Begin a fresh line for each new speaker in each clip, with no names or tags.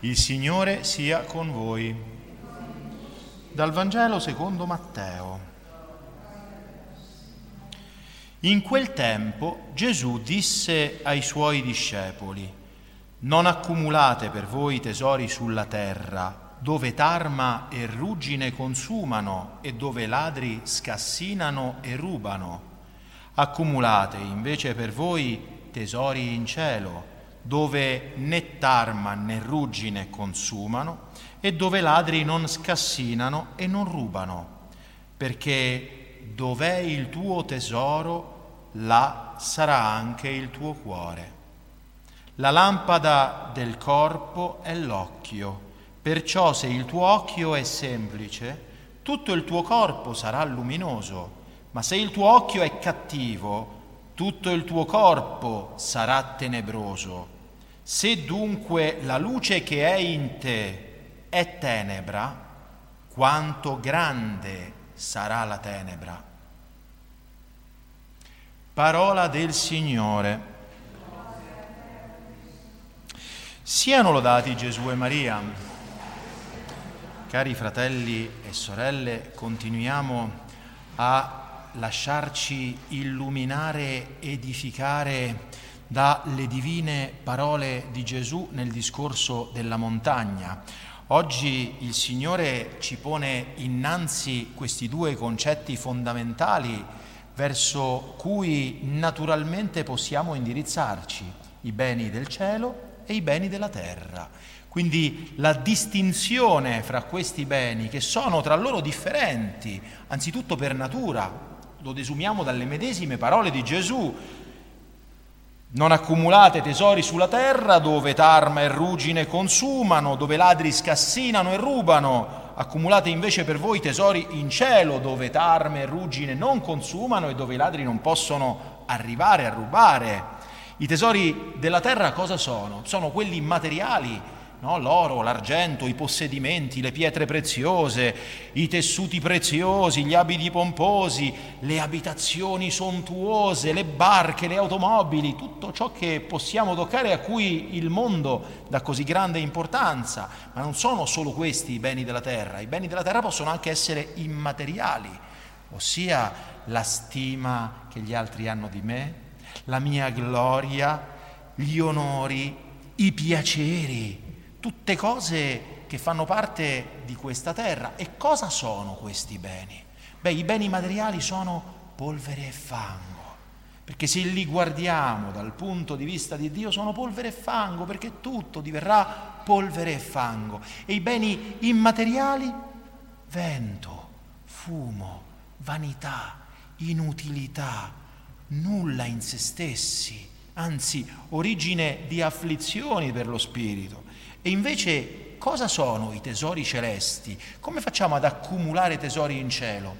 Il Signore sia con voi. Dal Vangelo secondo Matteo. In quel tempo Gesù disse ai suoi discepoli, non accumulate per voi tesori sulla terra, dove tarma e ruggine consumano e dove ladri scassinano e rubano. Accumulate invece per voi tesori in cielo dove né tarma né ruggine consumano e dove ladri non scassinano e non rubano, perché dov'è il tuo tesoro, là sarà anche il tuo cuore. La lampada del corpo è l'occhio, perciò se il tuo occhio è semplice, tutto il tuo corpo sarà luminoso, ma se il tuo occhio è cattivo, tutto il tuo corpo sarà tenebroso. Se dunque la luce che è in te è tenebra, quanto grande sarà la tenebra. Parola del Signore. Siano lodati Gesù e Maria. Cari fratelli e sorelle, continuiamo a lasciarci illuminare, edificare dalle divine parole di Gesù nel discorso della montagna. Oggi il Signore ci pone innanzi questi due concetti fondamentali verso cui naturalmente possiamo indirizzarci, i beni del cielo e i beni della terra. Quindi la distinzione fra questi beni che sono tra loro differenti, anzitutto per natura, lo desumiamo dalle medesime parole di Gesù, non accumulate tesori sulla terra dove tarma e ruggine consumano, dove ladri scassinano e rubano. Accumulate invece per voi tesori in cielo dove tarme e ruggine non consumano e dove i ladri non possono arrivare a rubare. I tesori della terra cosa sono? Sono quelli immateriali no? l'oro, l'argento, i possedimenti, le pietre preziose, i tessuti preziosi, gli abiti pomposi, le abitazioni sontuose, le barche, le automobili, tutto ciò che possiamo toccare a cui il mondo dà così grande importanza. Ma non sono solo questi i beni della terra, i beni della terra possono anche essere immateriali, ossia la stima che gli altri hanno di me, la mia gloria, gli onori, i piaceri, tutte cose che fanno parte di questa terra. E cosa sono questi beni? Beh, i beni materiali sono polvere e fango, perché se li guardiamo dal punto di vista di Dio sono polvere e fango, perché tutto diverrà polvere e fango. E i beni immateriali? Vento, fumo, vanità, inutilità, nulla in se stessi, anzi origine di afflizioni per lo spirito. E invece cosa sono i tesori celesti? Come facciamo ad accumulare tesori in cielo?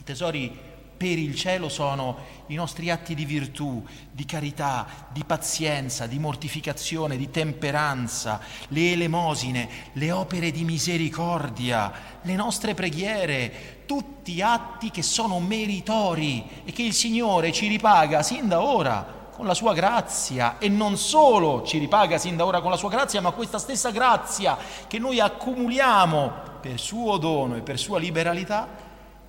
I tesori per il cielo sono i nostri atti di virtù, di carità, di pazienza, di mortificazione, di temperanza, le elemosine, le opere di misericordia, le nostre preghiere, tutti atti che sono meritori e che il Signore ci ripaga sin da ora con la sua grazia e non solo ci ripaga sin da ora con la sua grazia, ma questa stessa grazia che noi accumuliamo per suo dono e per sua liberalità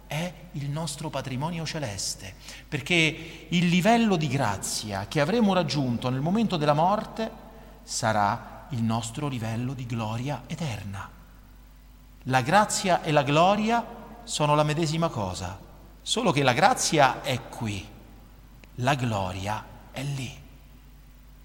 è il nostro patrimonio celeste, perché il livello di grazia che avremo raggiunto nel momento della morte sarà il nostro livello di gloria eterna. La grazia e la gloria sono la medesima cosa, solo che la grazia è qui, la gloria è è lì.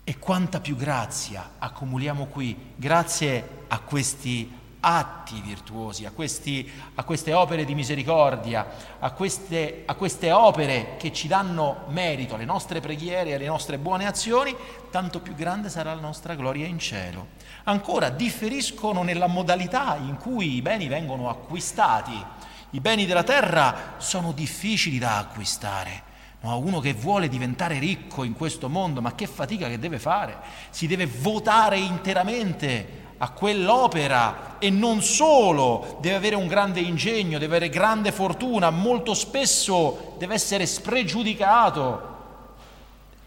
E quanta più grazia accumuliamo qui, grazie a questi atti virtuosi, a, questi, a queste opere di misericordia, a queste, a queste opere che ci danno merito alle nostre preghiere e alle nostre buone azioni, tanto più grande sarà la nostra gloria in cielo. Ancora, differiscono nella modalità in cui i beni vengono acquistati. I beni della terra sono difficili da acquistare No, uno che vuole diventare ricco in questo mondo, ma che fatica che deve fare? Si deve votare interamente a quell'opera e non solo deve avere un grande ingegno, deve avere grande fortuna, molto spesso deve essere spregiudicato,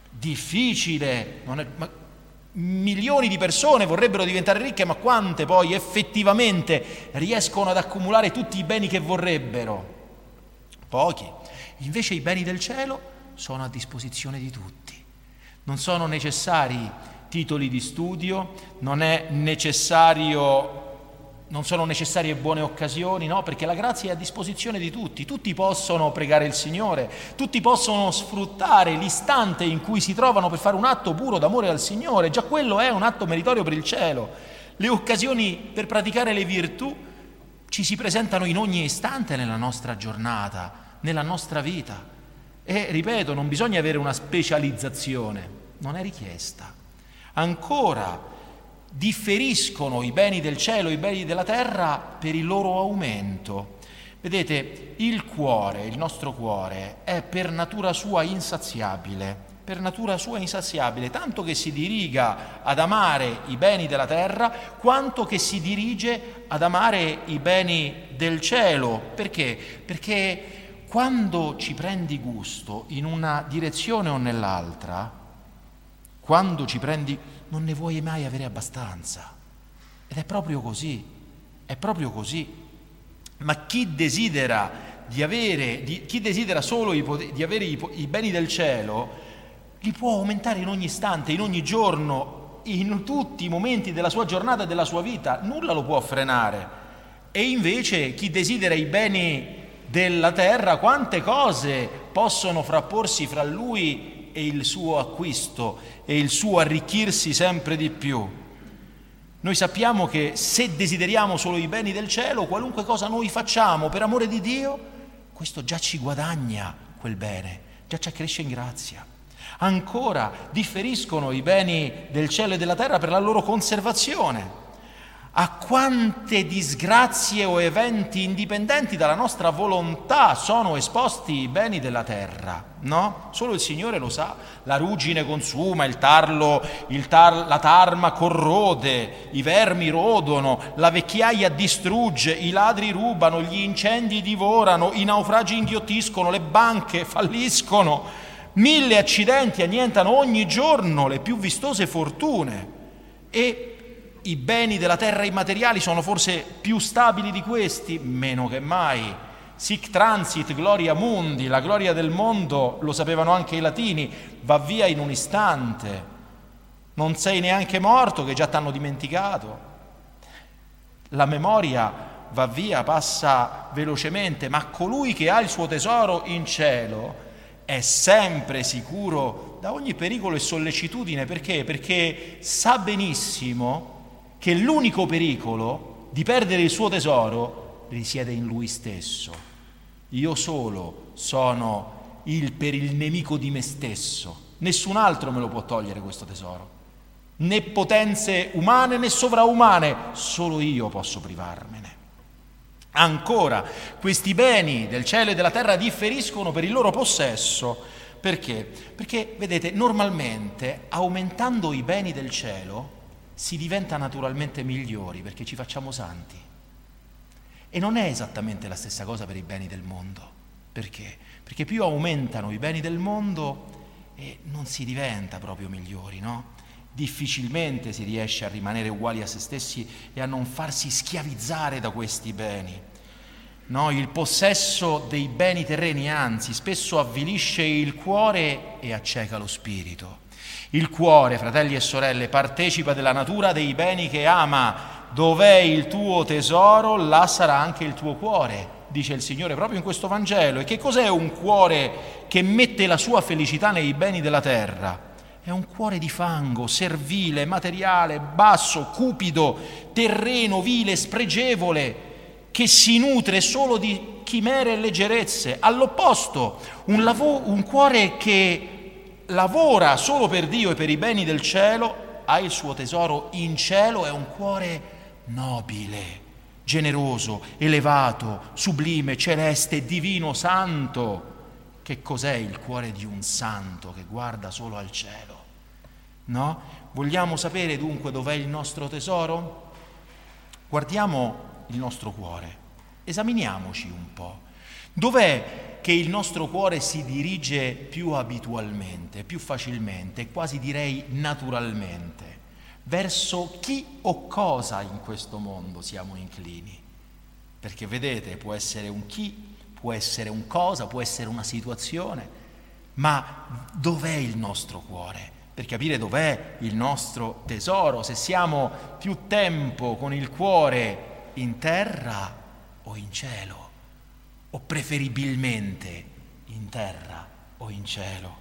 difficile, è, ma milioni di persone vorrebbero diventare ricche, ma quante poi effettivamente riescono ad accumulare tutti i beni che vorrebbero? Pochi. Invece i beni del cielo sono a disposizione di tutti. Non sono necessari titoli di studio, non non sono necessarie buone occasioni, no? Perché la grazia è a disposizione di tutti, tutti possono pregare il Signore, tutti possono sfruttare l'istante in cui si trovano per fare un atto puro d'amore al Signore, già quello è un atto meritorio per il cielo. Le occasioni per praticare le virtù ci si presentano in ogni istante nella nostra giornata, nella nostra vita. E ripeto, non bisogna avere una specializzazione, non è richiesta. Ancora, differiscono i beni del cielo i beni della terra per il loro aumento. Vedete, il cuore, il nostro cuore, è per natura sua insaziabile, per natura sua insaziabile, tanto che si diriga ad amare i beni della terra, quanto che si dirige ad amare i beni del cielo. Perché? Perché quando ci prendi gusto in una direzione o nell'altra, quando ci prendi non ne vuoi mai avere abbastanza. Ed è proprio così, è proprio così. Ma chi desidera di avere, di, chi desidera solo i, di avere i, i beni del cielo, li può aumentare in ogni istante, in ogni giorno, in tutti i momenti della sua giornata e della sua vita, nulla lo può frenare. E invece chi desidera i beni della terra, quante cose possono frapporsi fra lui e il suo acquisto e il suo arricchirsi sempre di più. Noi sappiamo che se desideriamo solo i beni del cielo, qualunque cosa noi facciamo per amore di Dio, questo già ci guadagna quel bene, già ci accresce in grazia. Ancora differiscono i beni del cielo e della terra per la loro conservazione a quante disgrazie o eventi indipendenti dalla nostra volontà sono esposti i beni della terra, no? Solo il Signore lo sa. La ruggine consuma, il tarlo, il tar, la tarma corrode, i vermi rodono, la vecchiaia distrugge, i ladri rubano, gli incendi divorano, i naufragi inghiottiscono, le banche falliscono, mille accidenti annientano ogni giorno le più vistose fortune. E i beni della terra immateriali sono forse più stabili di questi? Meno che mai. Sic transit gloria mundi, la gloria del mondo, lo sapevano anche i latini, va via in un istante. Non sei neanche morto che già ti hanno dimenticato. La memoria va via, passa velocemente, ma colui che ha il suo tesoro in cielo è sempre sicuro da ogni pericolo e sollecitudine. Perché? Perché sa benissimo che l'unico pericolo di perdere il suo tesoro risiede in lui stesso. Io solo sono il per il nemico di me stesso, nessun altro me lo può togliere questo tesoro, né potenze umane né sovraumane, solo io posso privarmene. Ancora, questi beni del cielo e della terra differiscono per il loro possesso. Perché? Perché, vedete, normalmente aumentando i beni del cielo, si diventa naturalmente migliori perché ci facciamo santi. E non è esattamente la stessa cosa per i beni del mondo. Perché? Perché più aumentano i beni del mondo e non si diventa proprio migliori, no? Difficilmente si riesce a rimanere uguali a se stessi e a non farsi schiavizzare da questi beni. No, il possesso dei beni terreni, anzi, spesso avvilisce il cuore e acceca lo spirito. Il cuore, fratelli e sorelle, partecipa della natura dei beni che ama. Dov'è il tuo tesoro, là sarà anche il tuo cuore, dice il Signore proprio in questo Vangelo. E che cos'è un cuore che mette la sua felicità nei beni della terra? È un cuore di fango, servile, materiale, basso, cupido, terreno, vile, spregevole, che si nutre solo di chimere e leggerezze. All'opposto, un, lav- un cuore che lavora solo per Dio e per i beni del cielo, ha il suo tesoro in cielo, è un cuore nobile, generoso, elevato, sublime, celeste, divino, santo. Che cos'è il cuore di un santo che guarda solo al cielo? No? Vogliamo sapere dunque dov'è il nostro tesoro? Guardiamo il nostro cuore, esaminiamoci un po'. Dov'è che il nostro cuore si dirige più abitualmente, più facilmente, quasi direi naturalmente. verso chi o cosa in questo mondo siamo inclini. Perché vedete, può essere un chi, può essere un cosa, può essere una situazione, ma dov'è il nostro cuore? Per capire dov'è il nostro tesoro, se siamo più tempo con il cuore in terra o in cielo, o preferibilmente in terra o in cielo.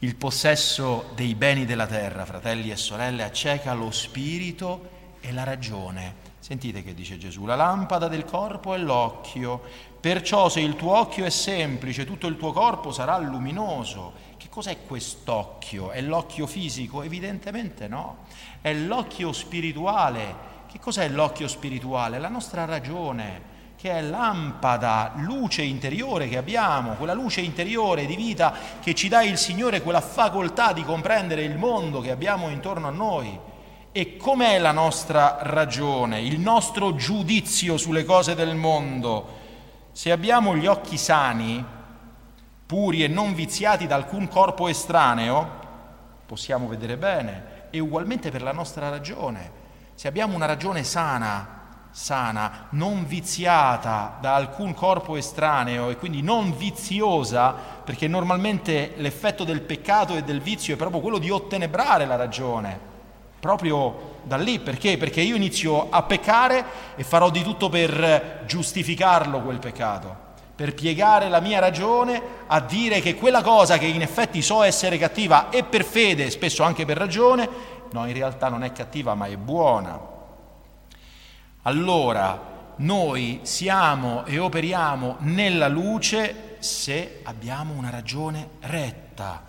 Il possesso dei beni della terra, fratelli e sorelle, acceca lo spirito e la ragione. Sentite che dice Gesù, la lampada del corpo è l'occhio, perciò se il tuo occhio è semplice, tutto il tuo corpo sarà luminoso. Che cos'è quest'occhio? È l'occhio fisico? Evidentemente no, è l'occhio spirituale. Che cos'è l'occhio spirituale? La nostra ragione che è lampada, luce interiore che abbiamo, quella luce interiore di vita che ci dà il Signore, quella facoltà di comprendere il mondo che abbiamo intorno a noi. E com'è la nostra ragione, il nostro giudizio sulle cose del mondo? Se abbiamo gli occhi sani, puri e non viziati da alcun corpo estraneo, possiamo vedere bene. E ugualmente per la nostra ragione. Se abbiamo una ragione sana, sana, non viziata da alcun corpo estraneo e quindi non viziosa, perché normalmente l'effetto del peccato e del vizio è proprio quello di ottenebrare la ragione, proprio da lì, perché? Perché io inizio a peccare e farò di tutto per giustificarlo quel peccato, per piegare la mia ragione a dire che quella cosa che in effetti so essere cattiva e per fede, spesso anche per ragione, no, in realtà non è cattiva ma è buona allora noi siamo e operiamo nella luce se abbiamo una ragione retta.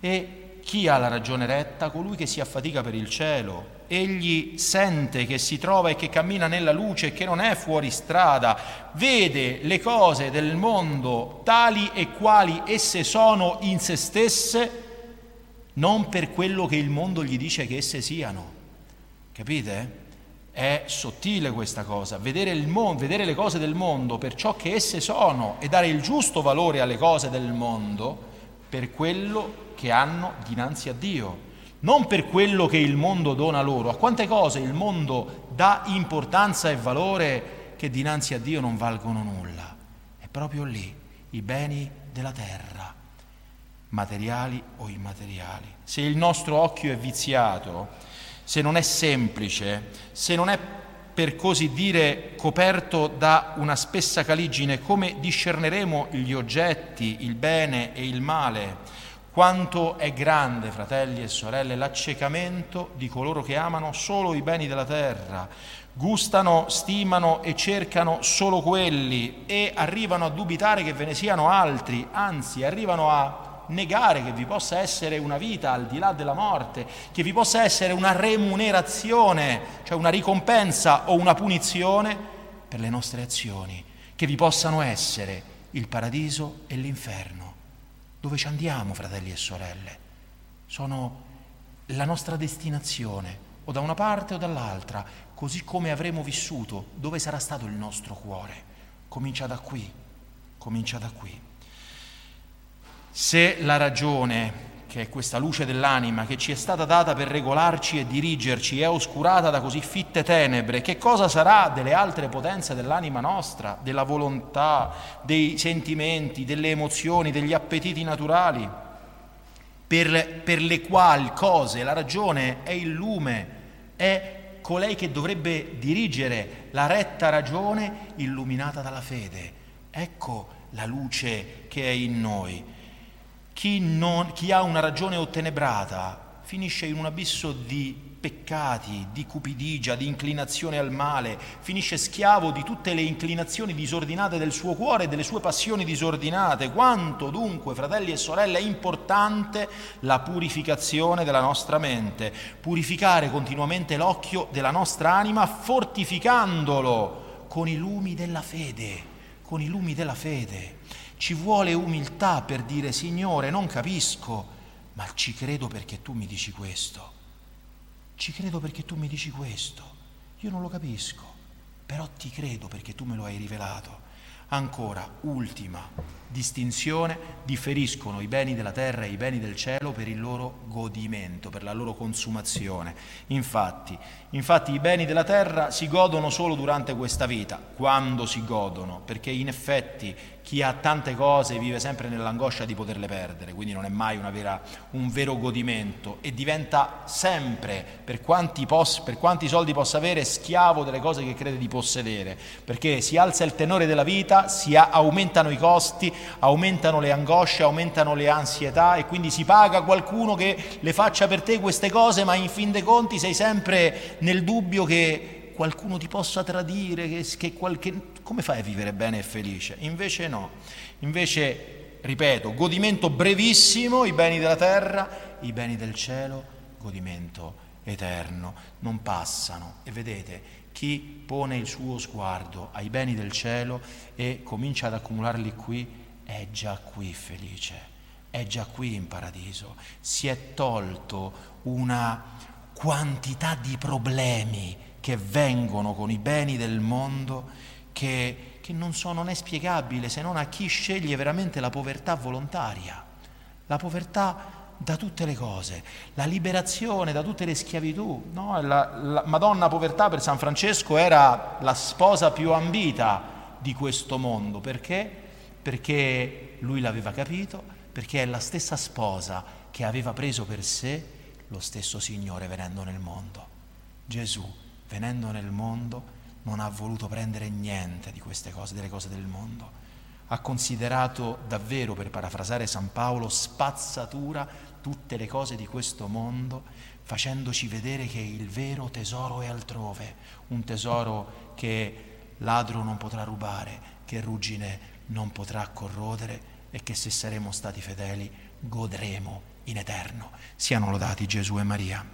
E chi ha la ragione retta? Colui che si affatica per il cielo. Egli sente che si trova e che cammina nella luce che non è fuori strada, vede le cose del mondo tali e quali esse sono in se stesse, non per quello che il mondo gli dice che esse siano. Capite? È sottile questa cosa, vedere, mondo, vedere, le cose del mondo per ciò che esse sono e dare il giusto valore alle cose del mondo per quello che hanno dinanzi a Dio, non per quello che il mondo dona loro. A quante cose il mondo dà importanza e valore che dinanzi a Dio non valgono nulla? È proprio lì, i beni della terra, materiali o immateriali. Se il nostro occhio è viziato, se non è semplice, se non è per così dire coperto da una spessa caligine, come discerneremo gli oggetti, il bene e il male? Quanto è grande, fratelli e sorelle, l'accecamento di coloro che amano solo i beni della terra, gustano, stimano e cercano solo quelli e arrivano a dubitare che ve ne siano altri, anzi arrivano a negare che vi possa essere una vita al di là della morte, che vi possa essere una remunerazione, cioè una ricompensa o una punizione per le nostre azioni, che vi possano essere il paradiso e l'inferno. Dove ci andiamo, fratelli e sorelle? Sono la nostra destinazione, o da una parte o dall'altra, così come avremo vissuto, dove sarà stato il nostro cuore. Comincia da qui, comincia da qui. Se la ragione, che è questa luce dell'anima che ci è stata data per regolarci e dirigerci, è oscurata da così fitte tenebre, che cosa sarà delle altre potenze dell'anima nostra, della volontà, dei sentimenti, delle emozioni, degli appetiti naturali, per, per le quali cose la ragione è il lume, è colei che dovrebbe dirigere la retta ragione illuminata dalla fede. Ecco la luce che è in noi. Chi, non, chi ha una ragione ottenebrata finisce in un abisso di peccati, di cupidigia, di inclinazione al male, finisce schiavo di tutte le inclinazioni disordinate del suo cuore e delle sue passioni disordinate. Quanto dunque, fratelli e sorelle, è importante la purificazione della nostra mente, purificare continuamente l'occhio della nostra anima, fortificandolo con i lumi della fede, con i lumi della fede. Ci vuole umiltà per dire Signore, non capisco, ma ci credo perché tu mi dici questo. Ci credo perché tu mi dici questo. Io non lo capisco, però ti credo perché tu me lo hai rivelato. Ancora, ultima distinzione, differiscono i beni della terra e i beni del cielo per il loro godimento, per la loro consumazione. Infatti, infatti i beni della terra si godono solo durante questa vita, quando si godono, perché in effetti chi ha tante cose vive sempre nell'angoscia di poterle perdere, quindi non è mai vera, un vero godimento e diventa sempre, per quanti, pos, per quanti soldi possa avere, schiavo delle cose che crede di possedere, perché si alza il tenore della vita, si a, aumentano i costi, aumentano le angosce, aumentano le ansietà e quindi si paga qualcuno che le faccia per te queste cose, ma in fin dei conti sei sempre nel dubbio che qualcuno ti possa tradire, che, che qualche... come fai a vivere bene e felice? Invece no, invece, ripeto, godimento brevissimo, i beni della terra, i beni del cielo, godimento eterno, non passano. E vedete, chi pone il suo sguardo ai beni del cielo e comincia ad accumularli qui, è già qui felice, è già qui in paradiso, si è tolto una quantità di problemi che vengono con i beni del mondo che, che non, so, non è spiegabile se non a chi sceglie veramente la povertà volontaria, la povertà da tutte le cose, la liberazione da tutte le schiavitù. No? La, la Madonna povertà per San Francesco era la sposa più ambita di questo mondo, perché? Perché lui l'aveva capito, perché è la stessa sposa che aveva preso per sé lo stesso Signore venendo nel mondo. Gesù venendo nel mondo, non ha voluto prendere niente di queste cose, delle cose del mondo. Ha considerato davvero, per parafrasare San Paolo, spazzatura tutte le cose di questo mondo, facendoci vedere che il vero tesoro è altrove, un tesoro che ladro non potrà rubare, che ruggine non potrà corrodere e che se saremo stati fedeli godremo in eterno. Siano lodati Gesù e Maria.